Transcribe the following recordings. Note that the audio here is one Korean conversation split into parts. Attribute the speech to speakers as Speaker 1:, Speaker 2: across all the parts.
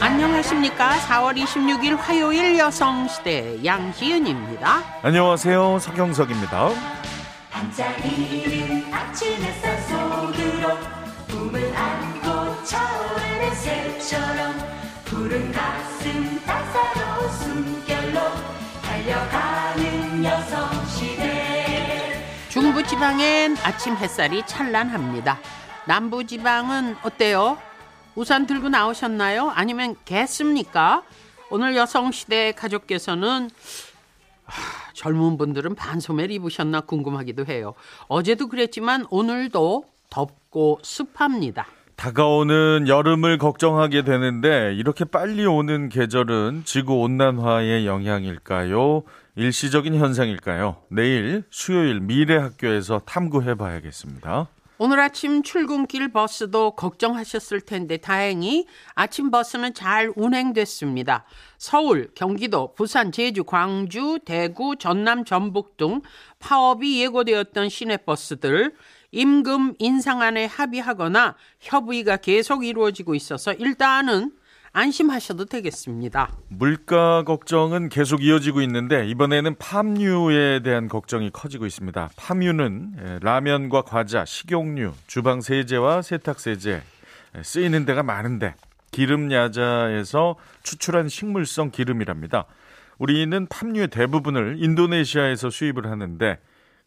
Speaker 1: 안녕하십니까. 4월 26일 화요일 여성시대 양희은입니다.
Speaker 2: 안녕하세요. 서경석입니다.
Speaker 3: 반짝이는 아침 햇살 속으로 꿈을 안고 차오르는 새처럼 푸른 가슴 따사로운 숨결로 달려가
Speaker 1: 중부 지방엔 아침 햇살이 찬란합니다. 남부 지방은 어때요? 우산 들고 나오셨나요? 아니면 겠습니까? 오늘 여성시대 가족께서는 하, 젊은 분들은 반소매를 입으셨나 궁금하기도 해요. 어제도 그랬지만 오늘도 덥고 습합니다.
Speaker 2: 다가오는 여름을 걱정하게 되는데 이렇게 빨리 오는 계절은 지구 온난화의 영향일까요? 일시적인 현상일까요? 내일 수요일 미래 학교에서 탐구해 봐야겠습니다.
Speaker 1: 오늘 아침 출근길 버스도 걱정하셨을 텐데 다행히 아침 버스는 잘 운행됐습니다. 서울, 경기도, 부산, 제주, 광주, 대구, 전남, 전북 등 파업이 예고되었던 시내 버스들 임금 인상안에 합의하거나 협의가 계속 이루어지고 있어서 일단은 안심하셔도 되겠습니다.
Speaker 2: 물가 걱정은 계속 이어지고 있는데 이번에는 팜유에 대한 걱정이 커지고 있습니다. 팜유는 예, 라면과 과자, 식용유, 주방 세제와 세탁 세제 쓰이는 데가 많은데 기름 야자에서 추출한 식물성 기름이랍니다. 우리는 팜유의 대부분을 인도네시아에서 수입을 하는데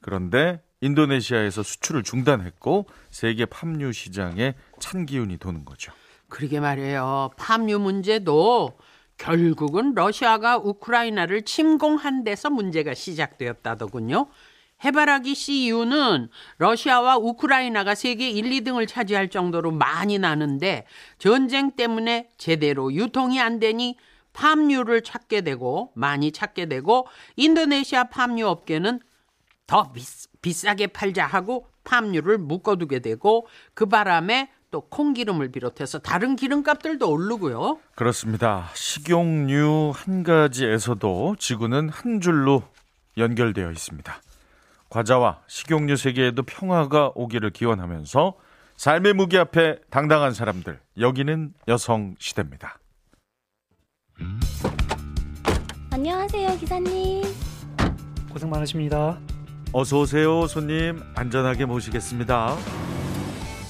Speaker 2: 그런데 인도네시아에서 수출을 중단했고 세계 팜유 시장에 찬 기운이 도는 거죠.
Speaker 1: 그러게 말이에요. 팜유 문제도 결국은 러시아가 우크라이나를 침공한 데서 문제가 시작되었다더군요. 해바라기 CU는 러시아와 우크라이나가 세계 1, 2등을 차지할 정도로 많이 나는데 전쟁 때문에 제대로 유통이 안 되니 팜유를 찾게 되고 많이 찾게 되고 인도네시아 팜유 업계는 더 비싸, 게 팔자 하고 팜유를 묶어두게 되고 그 바람에 또 콩기름을 비롯해서 다른 기름값들도 오르고요.
Speaker 2: 그렇습니다. 식용유 한 가지에서도 지구는 한 줄로 연결되어 있습니다. 과자와 식용유 세계에도 평화가 오기를 기원하면서 삶의 무기 앞에 당당한 사람들 여기는 여성 시대입니다.
Speaker 4: 안녕하세요, 기사님.
Speaker 5: 고생 많으십니다.
Speaker 2: 어서 오세요, 손님. 안전하게 모시겠습니다.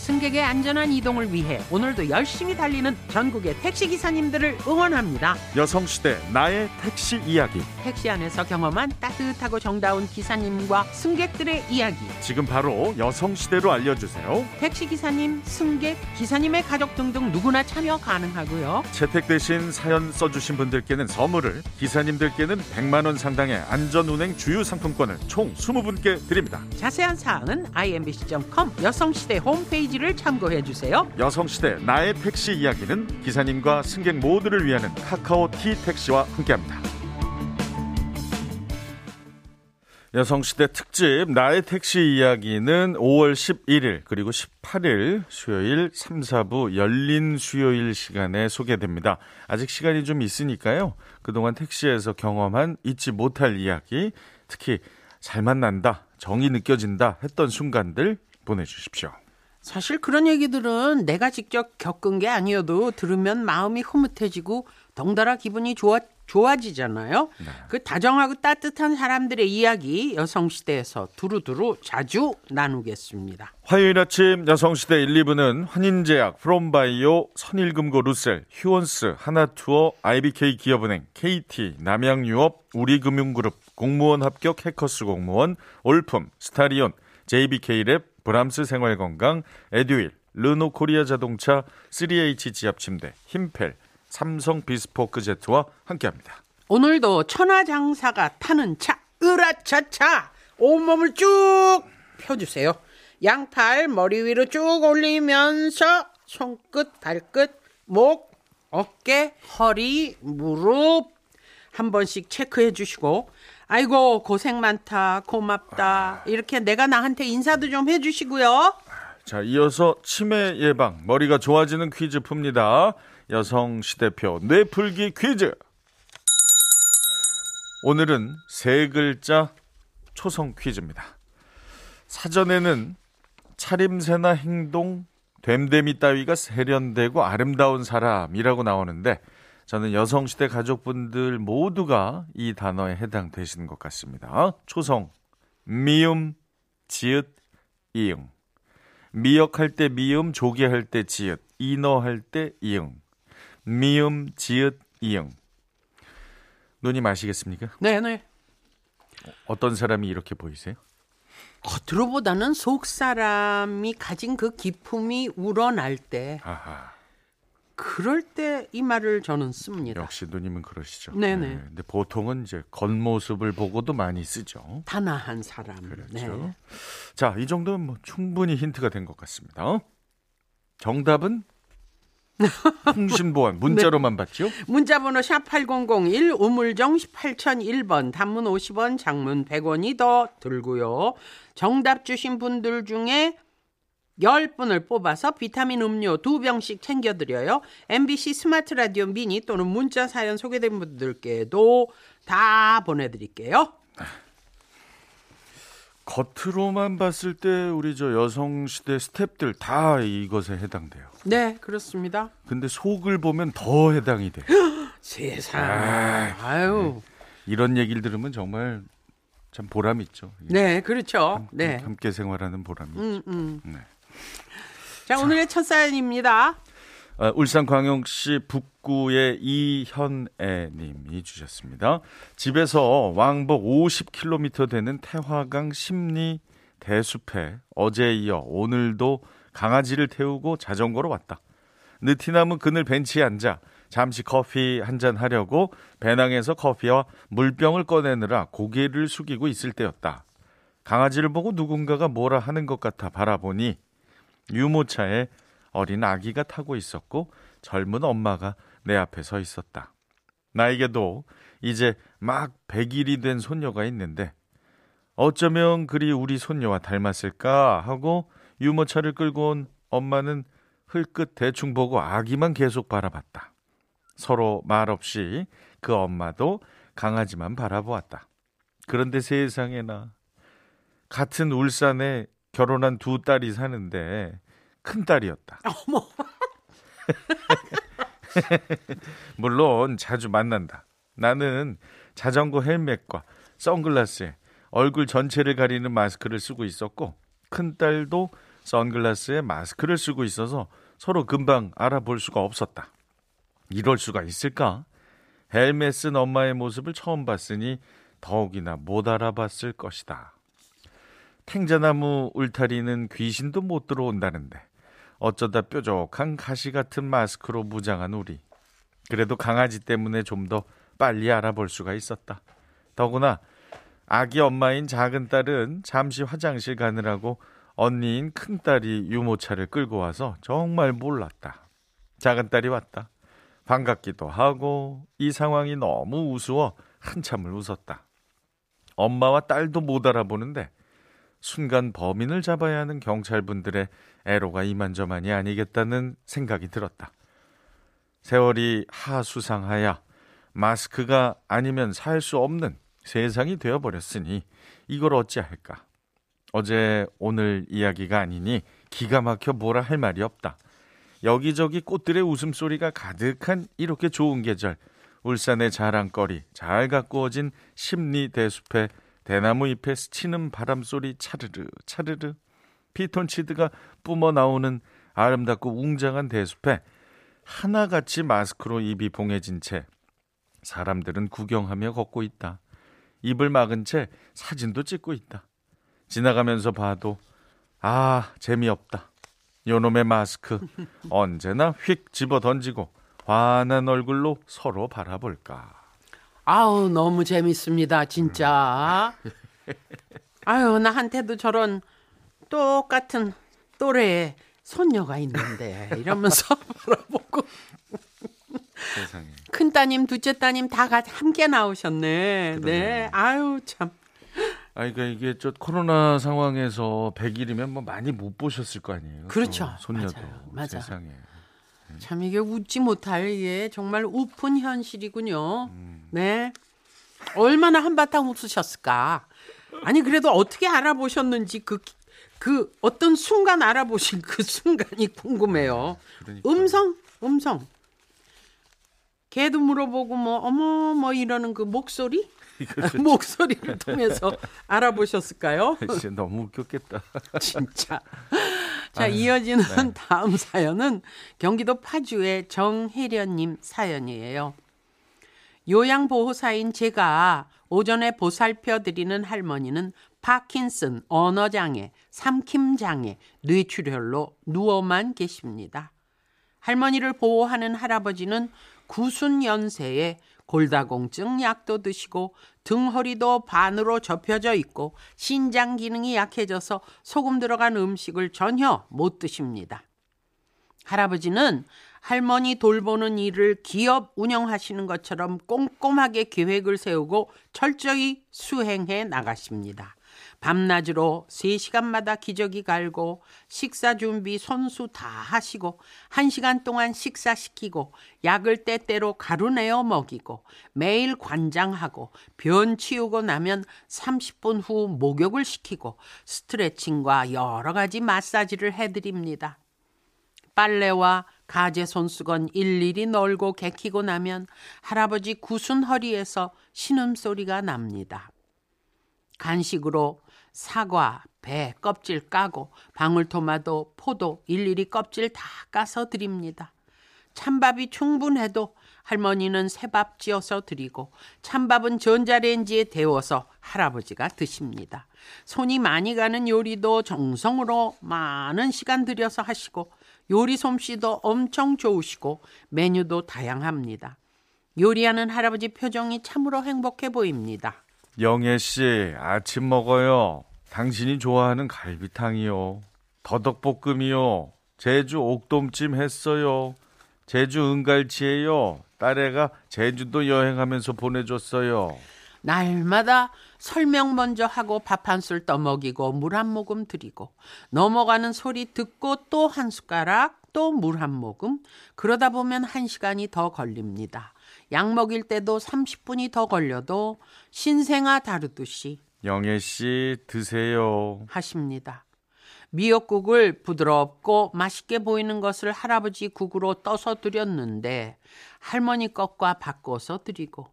Speaker 1: 승객의 안전한 이동을 위해 오늘도 열심히 달리는 전국의 택시 기사님들을 응원합니다.
Speaker 2: 여성시대 나의 택시 이야기.
Speaker 1: 택시 안에서 경험한 따뜻하고 정다운 기사님과 승객들의 이야기.
Speaker 2: 지금 바로 여성시대로 알려주세요.
Speaker 1: 택시 기사님, 승객, 기사님의 가족 등등 누구나 참여 가능하고요.
Speaker 2: 채택 대신 사연 써주신 분들께는 선물을, 기사님들께는 100만 원 상당의 안전운행 주유 상품권을 총 20분께 드립니다.
Speaker 1: 자세한 사항은 imbc.com 여성시대 홈페이지 를 참고해 주세요.
Speaker 2: 여성시대 나의 택시 이야기는 기사님과 승객 모두를 위하는 카카오 T 택시와 함께합니다. 여성시대 특집 나의 택시 이야기는 5월 11일 그리고 18일 수요일 3, 4부 열린 수요일 시간에 소개됩니다. 아직 시간이 좀 있으니까요. 그동안 택시에서 경험한 잊지 못할 이야기, 특히 잘 만난다, 정이 느껴진다 했던 순간들 보내주십시오.
Speaker 1: 사실 그런 얘기들은 내가 직접 겪은 게 아니어도 들으면 마음이 흐뭇해지고 덩달아 기분이 좋아, 좋아지잖아요. 네. 그 다정하고 따뜻한 사람들의 이야기 여성시대에서 두루두루 자주 나누겠습니다.
Speaker 2: 화요일 아침 여성시대 1, 2부는 환인제약, 프롬바이오, 선일금고 루셀, 휴원스, 하나투어, IBK 기업은행, KT, 남양유업, 우리금융그룹, 공무원 합격 해커스 공무원, 올품, 스타리온, JBK랩, 브람스 생활건강, 에듀윌, 르노 코리아 자동차, 3H 지압침대, 힘펠, 삼성 비스포크 제트와 함께합니다.
Speaker 1: 오늘도 천하장사가 타는 차, 으라차차! 온몸을 쭉 펴주세요. 양팔 머리 위로 쭉 올리면서 손끝, 발끝, 목, 어깨, 허리, 무릎 한 번씩 체크해 주시고 아이고 고생 많다 고맙다 이렇게 내가 나한테 인사도 좀 해주시고요.
Speaker 2: 자 이어서 치매 예방 머리가 좋아지는 퀴즈 풉니다. 여성 시대표 뇌풀기 퀴즈. 오늘은 세 글자 초성 퀴즈입니다. 사전에는 차림새나 행동, 됨됨이 따위가 세련되고 아름다운 사람이라고 나오는데 저는 여성시대 가족분들 모두가 이 단어에 해당되시는 것 같습니다. 초성, 미음, 지읒, 이응. 미역할 때 미음, 조개할 때 지읒, 인어할 때 이응. 미음, 지읒, 이응. 누님 아시겠습니까?
Speaker 1: 네 네.
Speaker 2: 어떤 사람이 이렇게 보이세요?
Speaker 1: 겉으로 보다는 속 사람이 가진 그 기품이 우러날 때
Speaker 2: 아하.
Speaker 1: 그럴 때 이 말을 저는 씁니다.
Speaker 2: 역시 누님은 그러시죠.
Speaker 1: 네네.
Speaker 2: 근데 보통은 이제 겉모습을 보고도 많이 쓰죠.
Speaker 1: 단아한 사람.
Speaker 2: 그렇죠.
Speaker 1: 네.
Speaker 2: 자, 이 정도면 뭐 충분히 힌트가 된 것 같습니다. 어? 정답은 통신보안 문자로만 받죠?
Speaker 1: 문자번호 샵 8001 우물정 8001번 단문 50원 장문 100원이 더 들고요. 정답 주신 분들 중에 10분을 뽑아서 비타민 음료 2병씩 챙겨드려요. MBC 스마트 라디오 미니 또는 문자 사연 소개된 분들께도 다 보내드릴게요.
Speaker 2: 겉으로만 봤을 때 우리 저 여성 시대 스탭들 다 이것에 해당돼요.
Speaker 1: 네, 그렇습니다.
Speaker 2: 근데 속을 보면 더 해당이 돼.
Speaker 1: 세상.
Speaker 2: 아,
Speaker 1: 아유.
Speaker 2: 이런 얘기를 들으면 정말 참 보람 있죠.
Speaker 1: 네, 그렇죠. 네.
Speaker 2: 함께 생활하는 보람이.
Speaker 1: 음, 음.
Speaker 2: 네.
Speaker 1: 자, 오늘의 첫 사연입니다.
Speaker 2: 아, 울산 광역시 북구의 이현애 님이 주셨습니다. 집에서 왕복 50km 되는 태화강 심리 대숲에 어제에 이어 오늘도 강아지를 태우고 자전거로 왔다. 느티나무 그늘 벤치에 앉아 잠시 커피 한 잔 하려고 배낭에서 커피와 물병을 꺼내느라 고개를 숙이고 있을 때였다. 강아지를 보고 누군가가 뭐라 하는 것 같아 바라보니 유모차에 어린 아기가 타고 있었고 젊은 엄마가 내 앞에 서 있었다. 나에게도 이제 막 100일이 된 손녀가 있는데 어쩌면 그리 우리 손녀와 닮았을까 하고 유모차를 끌고 온 엄마는 흘끗 대충 보고 아기만 계속 바라봤다. 서로 말없이 그 엄마도 강아지만 바라보았다. 그런데 세상에나 같은 울산에 결혼한 두 딸이 사는데 큰 딸이었다.
Speaker 1: 어머.
Speaker 2: 물론 자주 만난다. 나는 자전거 헬멧과 선글라스에 얼굴 전체를 가리는 마스크를 쓰고 있었고 큰 딸도 선글라스에 마스크를 쓰고 있어서 서로 금방 알아볼 수가 없었다. 이럴 수가 있을까? 헬멧 쓴 엄마의 모습을 처음 봤으니 더욱이나 못 알아봤을 것이다. 탱자나무 울타리는 귀신도 못 들어온다는데 어쩌다 뾰족한 가시 같은 마스크로 무장한 우리. 그래도 강아지 때문에 좀 더 빨리 알아볼 수가 있었다. 더구나 아기 엄마인 작은 딸은 잠시 화장실 가느라고 언니인 큰 딸이 유모차를 끌고 와서 정말 몰랐다. 작은 딸이 왔다. 반갑기도 하고 이 상황이 너무 우스워 한참을 웃었다. 엄마와 딸도 못 알아보는데 순간 범인을 잡아야 하는 경찰분들의 애로가 이만저만이 아니겠다는 생각이 들었다. 세월이 하수상하야 마스크가 아니면 살 수 없는 세상이 되어버렸으니 이걸 어찌할까. 어제 오늘 이야기가 아니니 기가 막혀 뭐라 할 말이 없다. 여기저기 꽃들의 웃음소리가 가득한 이렇게 좋은 계절. 울산의 자랑거리 잘 가꾸어진 심리 대숲에 대나무 잎에 스치는 바람 소리 차르르 차르르 피톤치드가 뿜어 나오는 아름답고 웅장한 대숲에 하나같이 마스크로 입이 봉해진 채 사람들은 구경하며 걷고 있다. 입을 막은 채 사진도 찍고 있다. 지나가면서 봐도 아 재미없다. 요놈의 마스크 언제나 휙 집어 던지고 환한 얼굴로 서로 바라볼까.
Speaker 1: 아우 너무 재밌습니다 진짜 아유 나한테도 저런 똑같은 또래의 손녀가 있는데 이러면서 바라보고
Speaker 2: 세상에.
Speaker 1: 큰 따님 둘째 따님 다 같이 함께 나오셨네 네
Speaker 2: 그러네요.
Speaker 1: 아유 참
Speaker 2: 아, 그러니까 이게 저 코로나 상황에서 100일이면 뭐 많이 못 보셨을 거 아니에요.
Speaker 1: 그렇죠.
Speaker 2: 또 손녀도
Speaker 1: 맞아요. 맞아.
Speaker 2: 세상에.
Speaker 1: 참 이게 웃지 못할 이게 정말 우픈 현실이군요. 네. 얼마나 한바탕 웃으셨을까. 아니 그래도 어떻게 알아보셨는지 그 기- 그 어떤 순간 알아보신 그 순간이 궁금해요.
Speaker 2: 그러니까.
Speaker 1: 음성, 음성. 걔도 물어보고 뭐 어머 뭐 이러는 그 목소리 목소리를 통해서 알아보셨을까요?
Speaker 2: 진짜 너무 웃겼겠다.
Speaker 1: 진짜. 자, 이어지는
Speaker 2: 네.
Speaker 1: 다음 사연은 경기도 파주의 정혜련님 사연이에요. 요양보호사인 제가 오전에 보살펴 드리는 할머니는 파킨슨, 언어장애, 삼킴장애, 뇌출혈로 누워만 계십니다. 할머니를 보호하는 할아버지는 구순 연세에 골다공증 약도 드시고 등허리도 반으로 접혀져 있고 신장 기능이 약해져서 소금 들어간 음식을 전혀 못 드십니다. 할아버지는 할머니 돌보는 일을 기업 운영하시는 것처럼 꼼꼼하게 계획을 세우고 철저히 수행해 나가십니다. 밤낮으로 3시간마다 기저귀 갈고 식사 준비 손수 다 하시고 1시간 동안 식사시키고 약을 때때로 가루내어 먹이고 매일 관장하고 변 치우고 나면 30분 후 목욕을 시키고 스트레칭과 여러 가지 마사지를 해드립니다. 빨래와 가재 손수건 일일이 널고 개키고 나면 할아버지 구순 허리에서 신음소리가 납니다. 간식으로 사과, 배 껍질 까고 방울토마토, 포도 일일이 껍질 다 까서 드립니다. 찬밥이 충분해도 할머니는 새밥 지어서 드리고 찬밥은 전자레인지에 데워서 할아버지가 드십니다. 손이 많이 가는 요리도 정성으로 많은 시간 들여서 하시고 요리 솜씨도 엄청 좋으시고 메뉴도 다양합니다. 요리하는 할아버지 표정이 참으로 행복해 보입니다.
Speaker 2: 영애 씨, 아침 먹어요. 당신이 좋아하는 갈비탕이요. 더덕볶음이요. 제주 옥돔찜 했어요. 제주 은갈치예요. 딸애가 제주도 여행하면서 보내줬어요.
Speaker 1: 날마다 설명 먼저 하고 밥 한 술 떠먹이고 물 한 모금 드리고 넘어가는 소리 듣고 또 한 숟가락 또 물 한 모금 그러다 보면 한 시간이 더 걸립니다. 약 먹일 때도 30분이 더 걸려도 신생아 다루듯이
Speaker 2: 영애 씨 드세요.
Speaker 1: 하십니다. 미역국을 부드럽고 맛있게 보이는 것을 할아버지 국으로 떠서 드렸는데 할머니 것과 바꿔서 드리고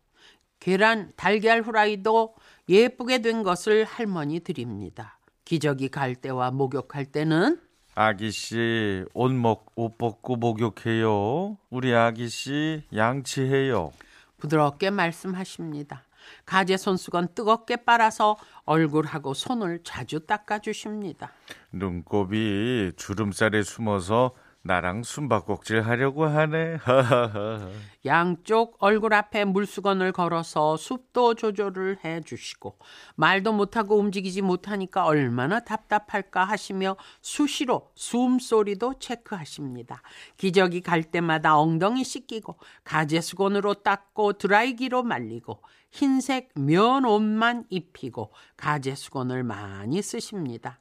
Speaker 1: 계란 달걀 후라이도 예쁘게 된 것을 할머니 드립니다. 기저귀 갈 때와 목욕할 때는
Speaker 2: 아기 씨, 옷 먹, 옷 벗고 목욕해요. 우리 아기 씨 양치해요.
Speaker 1: 부드럽게 말씀하십니다. 가재 손수건 뜨겁게 빨아서 얼굴하고 손을 자주 닦아 주십니다.
Speaker 2: 눈곱이 주름살에 숨어서 나랑 숨바꼭질 하려고 하네.
Speaker 1: 양쪽 얼굴 앞에 물수건을 걸어서 숲도 조절을 해 주시고 말도 못하고 움직이지 못하니까 얼마나 답답할까 하시며 수시로 숨소리도 체크하십니다. 기저귀 갈 때마다 엉덩이 씻기고 가재 수건으로 닦고 드라이기로 말리고 흰색 면 옷만 입히고 가재 수건을 많이 쓰십니다.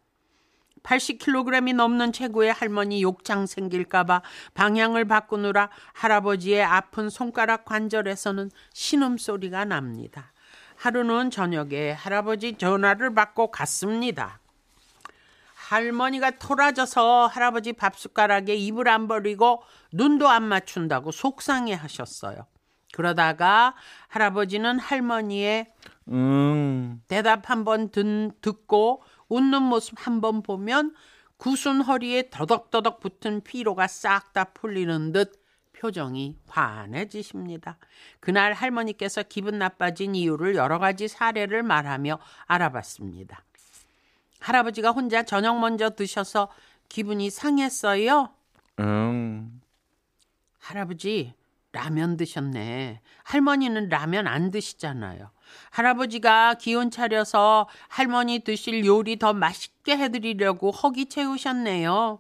Speaker 1: 80kg이 넘는 체구의 할머니 욕창 생길까봐 방향을 바꾸느라 할아버지의 아픈 손가락 관절에서는 신음소리가 납니다. 하루는 저녁에 할아버지 전화를 받고 갔습니다. 할머니가 토라져서 할아버지 밥숟가락에 입을 안 벌리고 눈도 안 맞춘다고 속상해 하셨어요. 그러다가 할아버지는 할머니의
Speaker 2: 응.
Speaker 1: 대답 한번 듣고 웃는 모습 한번 보면 구순 허리에 더덕더덕 붙은 피로가 싹 다 풀리는 듯 표정이 환해지십니다. 그날 할머니께서 기분 나빠진 이유를 여러 가지 사례를 말하며 알아봤습니다. 할아버지가 혼자 저녁 먼저 드셔서 기분이 상했어요.
Speaker 2: 응.
Speaker 1: 할아버지 라면 드셨네. 할머니는 라면 안 드시잖아요. 할아버지가 기운 차려서 할머니 드실 요리 더 맛있게 해드리려고 허기 채우셨네요.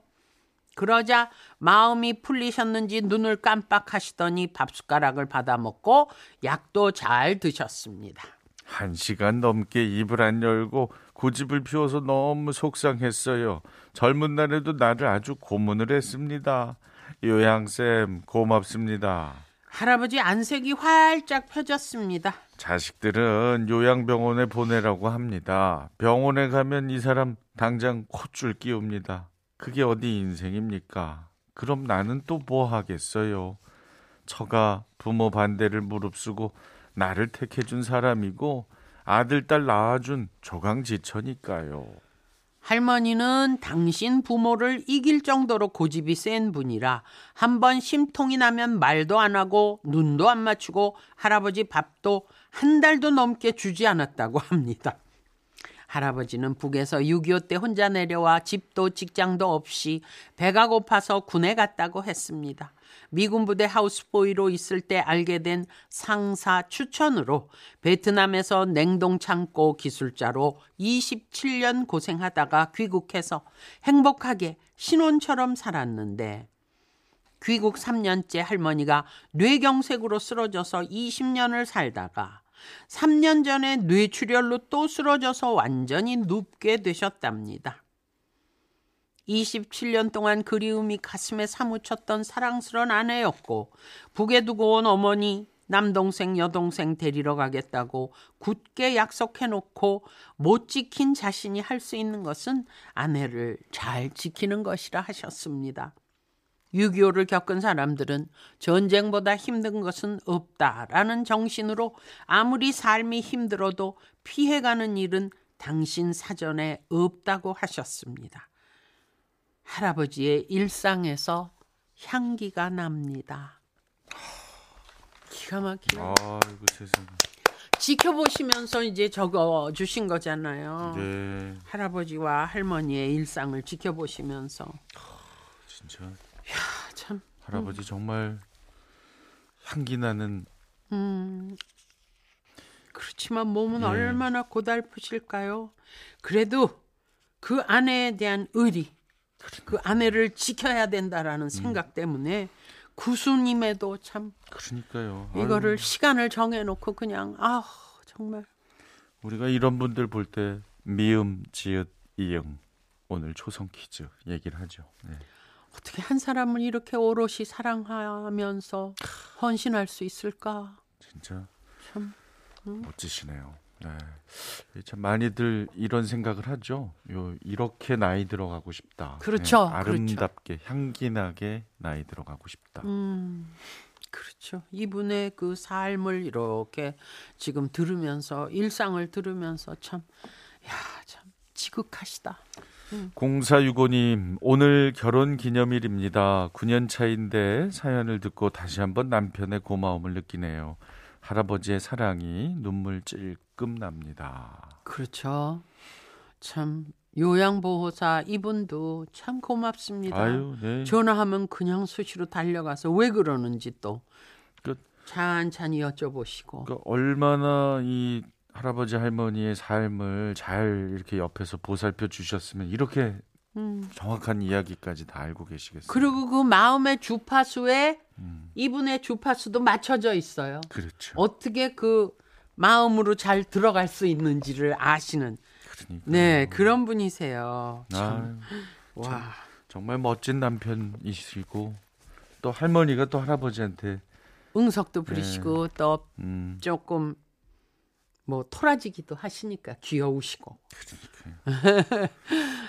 Speaker 1: 그러자 마음이 풀리셨는지 눈을 깜빡하시더니 밥숟가락을 받아 먹고 약도 잘 드셨습니다.
Speaker 2: 한 시간 넘게 입을 안 열고 고집을 피워서 너무 속상했어요. 젊은 날에도 나를 아주 고문을 했습니다. 요양쌤 고맙습니다.
Speaker 1: 할아버지 안색이 활짝 펴졌습니다.
Speaker 2: 자식들은 요양병원에 보내라고 합니다. 병원에 가면 이 사람 당장 콧줄 끼웁니다. 그게 어디 인생입니까? 그럼 나는 또 뭐 하겠어요? 처가 부모 반대를 무릅쓰고 나를 택해준 사람이고 아들, 딸 낳아준 조강지처니까요.
Speaker 1: 할머니는 당신 부모를 이길 정도로 고집이 센 분이라 한 번 심통이 나면 말도 안 하고 눈도 안 맞추고 할아버지 밥도 한 달도 넘게 주지 않았다고 합니다. 할아버지는 북에서 6.25 때 혼자 내려와 집도 직장도 없이 배가 고파서 군에 갔다고 했습니다. 미군 부대 하우스보이로 있을 때 알게 된 상사 추천으로 베트남에서 냉동 창고 기술자로 27년 고생하다가 귀국해서 행복하게 신혼처럼 살았는데 귀국 3년째 할머니가 뇌경색으로 쓰러져서 20년을 살다가 3년 전에 뇌출혈로 또 쓰러져서 완전히 눕게 되셨답니다. 27년 동안 그리움이 가슴에 사무쳤던 사랑스런 아내였고 북에 두고 온 어머니 남동생 여동생 데리러 가겠다고 굳게 약속해놓고 못 지킨 자신이 할 수 있는 것은 아내를 잘 지키는 것이라 하셨습니다. 6.25를 겪은 사람들은 전쟁보다 힘든 것은 없다라는 정신으로 아무리 삶이 힘들어도 피해가는 일은 당신 사전에 없다고 하셨습니다. 할아버지의 일상에서 향기가 납니다. 기가 막히네.
Speaker 2: 아이고 세상에.
Speaker 1: 지켜보시면서 이제 적어 주신 거잖아요.
Speaker 2: 네,
Speaker 1: 할아버지와 할머니의 일상을 지켜보시면서
Speaker 2: 진짜
Speaker 1: 아, 참
Speaker 2: 할아버지 정말 향기 나는
Speaker 1: 음, 그렇지만 몸은
Speaker 2: 예.
Speaker 1: 얼마나 고달프실까요? 그래도 그 아내에 대한 의리, 그 아내를 지켜야 된다라는 생각 때문에 구수님에도 참
Speaker 2: 그러니까요.
Speaker 1: 이거를
Speaker 2: 아유,
Speaker 1: 시간을 정해놓고 그냥 아 정말
Speaker 2: 우리가 이런 분들 볼 때 미음, 지읒, 이응 오늘 초성 퀴즈 얘기를 하죠. 네.
Speaker 1: 어떻게 한 사람을 이렇게 오롯이 사랑하면서 헌신할 수 있을까?
Speaker 2: 진짜
Speaker 1: 참,
Speaker 2: 멋지시네요. 네. 참 많이들 이런 생각을 하죠. 요 이렇게 나이 들어가고 싶다.
Speaker 1: 그렇죠,
Speaker 2: 네, 아름답게 향기나게 나이 들어가고 싶다.
Speaker 1: 음, 그렇죠. 이분의 그 삶을 이렇게 지금 들으면서 일상을 들으면서 참, 야, 참 지극하시다.
Speaker 2: 0465님, 오늘 결혼 기념일입니다. 9년 차인데 사연을 듣고 다시 한번 남편의 고마움을 느끼네요. 할아버지의 사랑이 눈물 찔끔 납니다.
Speaker 1: 그렇죠. 참 요양보호사 이분도 참 고맙습니다.
Speaker 2: 아유, 네.
Speaker 1: 전화하면 그냥 수시로 달려가서 왜 그러는지 또
Speaker 2: 그-
Speaker 1: 찬찬히 여쭤보시고.
Speaker 2: 그러니까 얼마나 이 할아버지 할머니의 삶을 잘 이렇게 옆에서 보살펴 주셨으면 이렇게
Speaker 1: 음.
Speaker 2: 정확한 이야기까지 다 알고 계시겠어요.
Speaker 1: 그리고 그 마음의 주파수에
Speaker 2: 음.
Speaker 1: 이분의 주파수도 맞춰져 있어요.
Speaker 2: 그렇죠.
Speaker 1: 어떻게 그 마음으로 잘 들어갈 수 있는지를 아시는
Speaker 2: 그러니까.
Speaker 1: 네 그런 분이세요. 참.
Speaker 2: 아,
Speaker 1: 와
Speaker 2: 정말 멋진 남편이시고 또 할머니가 또 할아버지한테
Speaker 1: 응석도
Speaker 2: 네.
Speaker 1: 부리시고 또
Speaker 2: 음,
Speaker 1: 조금 뭐 토라지기도 하시니까 귀여우시고.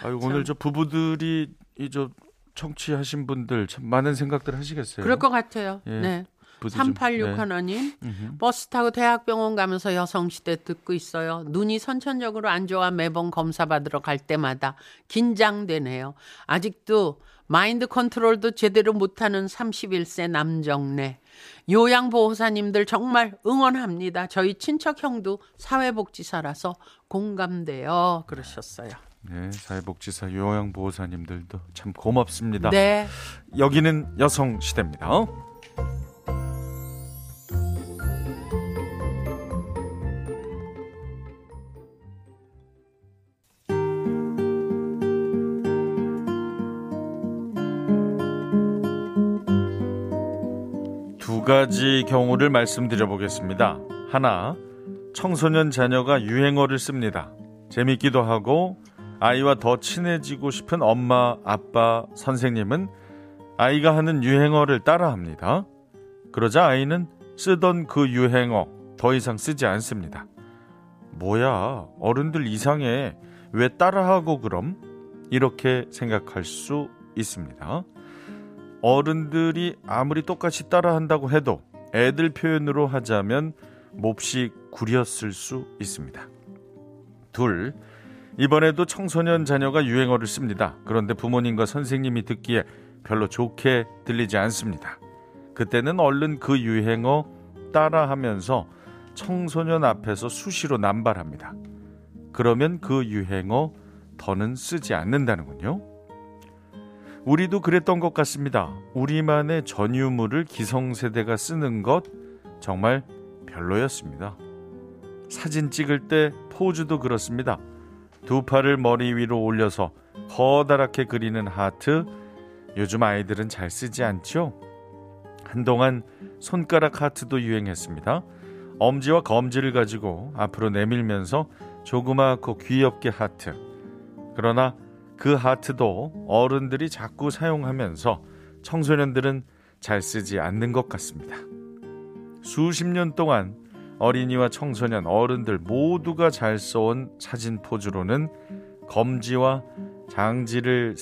Speaker 2: 아유, 오늘 저 부부들이 이저 청취하신 분들 참 많은 생각들 하시겠어요.
Speaker 1: 그럴 것 같아요.
Speaker 2: 예,
Speaker 1: 네.
Speaker 2: 부디 좀,
Speaker 1: 386
Speaker 2: 네.
Speaker 1: 하나님. 버스 타고 대학병원 가면서 여성시대 듣고 있어요. 눈이 선천적으로 안 좋아 매번 검사 받으러 갈 때마다 긴장되네요. 아직도 마인드 컨트롤도 제대로 못하는 31세 남정네. 요양보호사님들 정말 응원합니다. 저희 친척 형도 사회복지사라서 공감돼요. 그러셨어요.
Speaker 2: 네, 사회복지사 요양보호사님들도 참 고맙습니다.
Speaker 1: 네.
Speaker 2: 여기는 여성 시대입니다. 가지 경우를 말씀드려 보겠습니다. 하나, 청소년 자녀가 유행어를 씁니다. 재밌기도 하고 아이와 더 친해지고 싶은 엄마, 아빠, 선생님은 아이가 하는 유행어를 따라합니다. 그러자 아이는 쓰던 그 유행어 더 이상 쓰지 않습니다. 뭐야, 어른들 이상해. 왜 따라하고 그럼? 이렇게 생각할 수 있습니다. 어른들이 아무리 똑같이 따라한다고 해도 애들 표현으로 하자면 몹시 구렸을 수 있습니다. 둘, 이번에도 청소년 자녀가 유행어를 씁니다. 그런데 부모님과 선생님이 듣기에 별로 좋게 들리지 않습니다. 그때는 얼른 그 유행어 따라하면서 청소년 앞에서 수시로 남발합니다. 그러면 그 유행어 더는 쓰지 않는다는군요. 우리도 그랬던 것 같습니다. 우리만의 전유물을 기성세대가 쓰는 것 정말 별로였습니다. 사진 찍을 때 포즈도 그렇습니다. 두 팔을 머리 위로 올려서 커다랗게 그리는 하트 요즘 아이들은 잘 쓰지 않죠? 한동안 손가락 하트도 유행했습니다. 엄지와 검지를 가지고 앞으로 내밀면서 조그맣고 귀엽게 하트. 그러나 그 하트도 어른들이 자꾸 사용하면서 청소년들은 잘 쓰지 않는 것 같습니다. 수십 년 동안 어린이와 청소년, 어른들 모두가 잘 써온 사진 포즈로는 검지와 장지를